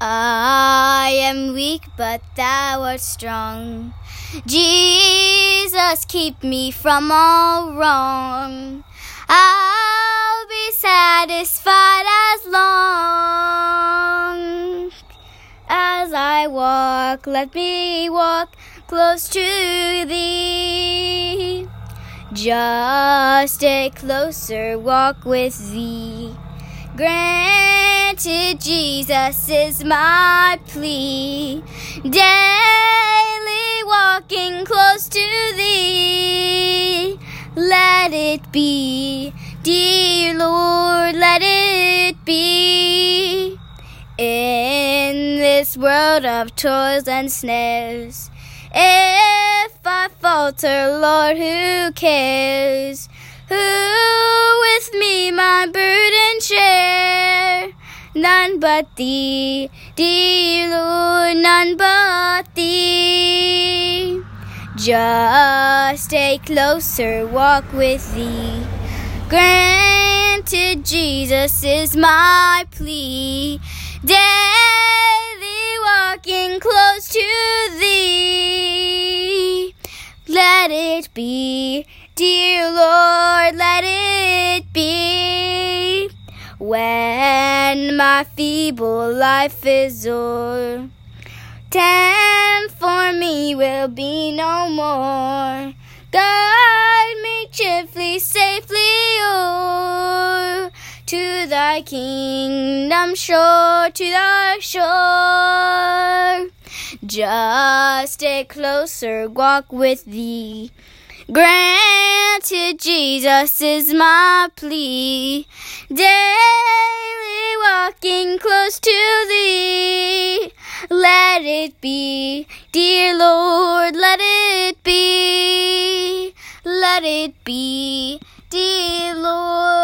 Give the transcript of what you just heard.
I am weak, but thou art strong. Jesus, keep me from all wrong. I'll be satisfied as long as I walk. Let me walk close to thee. Just a closer walk with thee. Granted, Jesus is my plea. Daily walking close to thee. Let it be, dear Lord, let it be. In this world of toils and snares, if I falter, Lord, who cares? Who None but thee, dear Lord, none but thee. Just a closer walk with thee. Granted, Jesus is my plea. Daily walking close to thee. Let it be, dear Lord, let it be. When my feeble life is o'er, time for me will be no more. Guide me cheerfully, safely o'er to thy kingdom shore, to thy shore. Just a closer walk with thee. Granted, Jesus is my plea. Daily walking close to thee. Let it be, dear Lord, let it be. Let it be, dear Lord.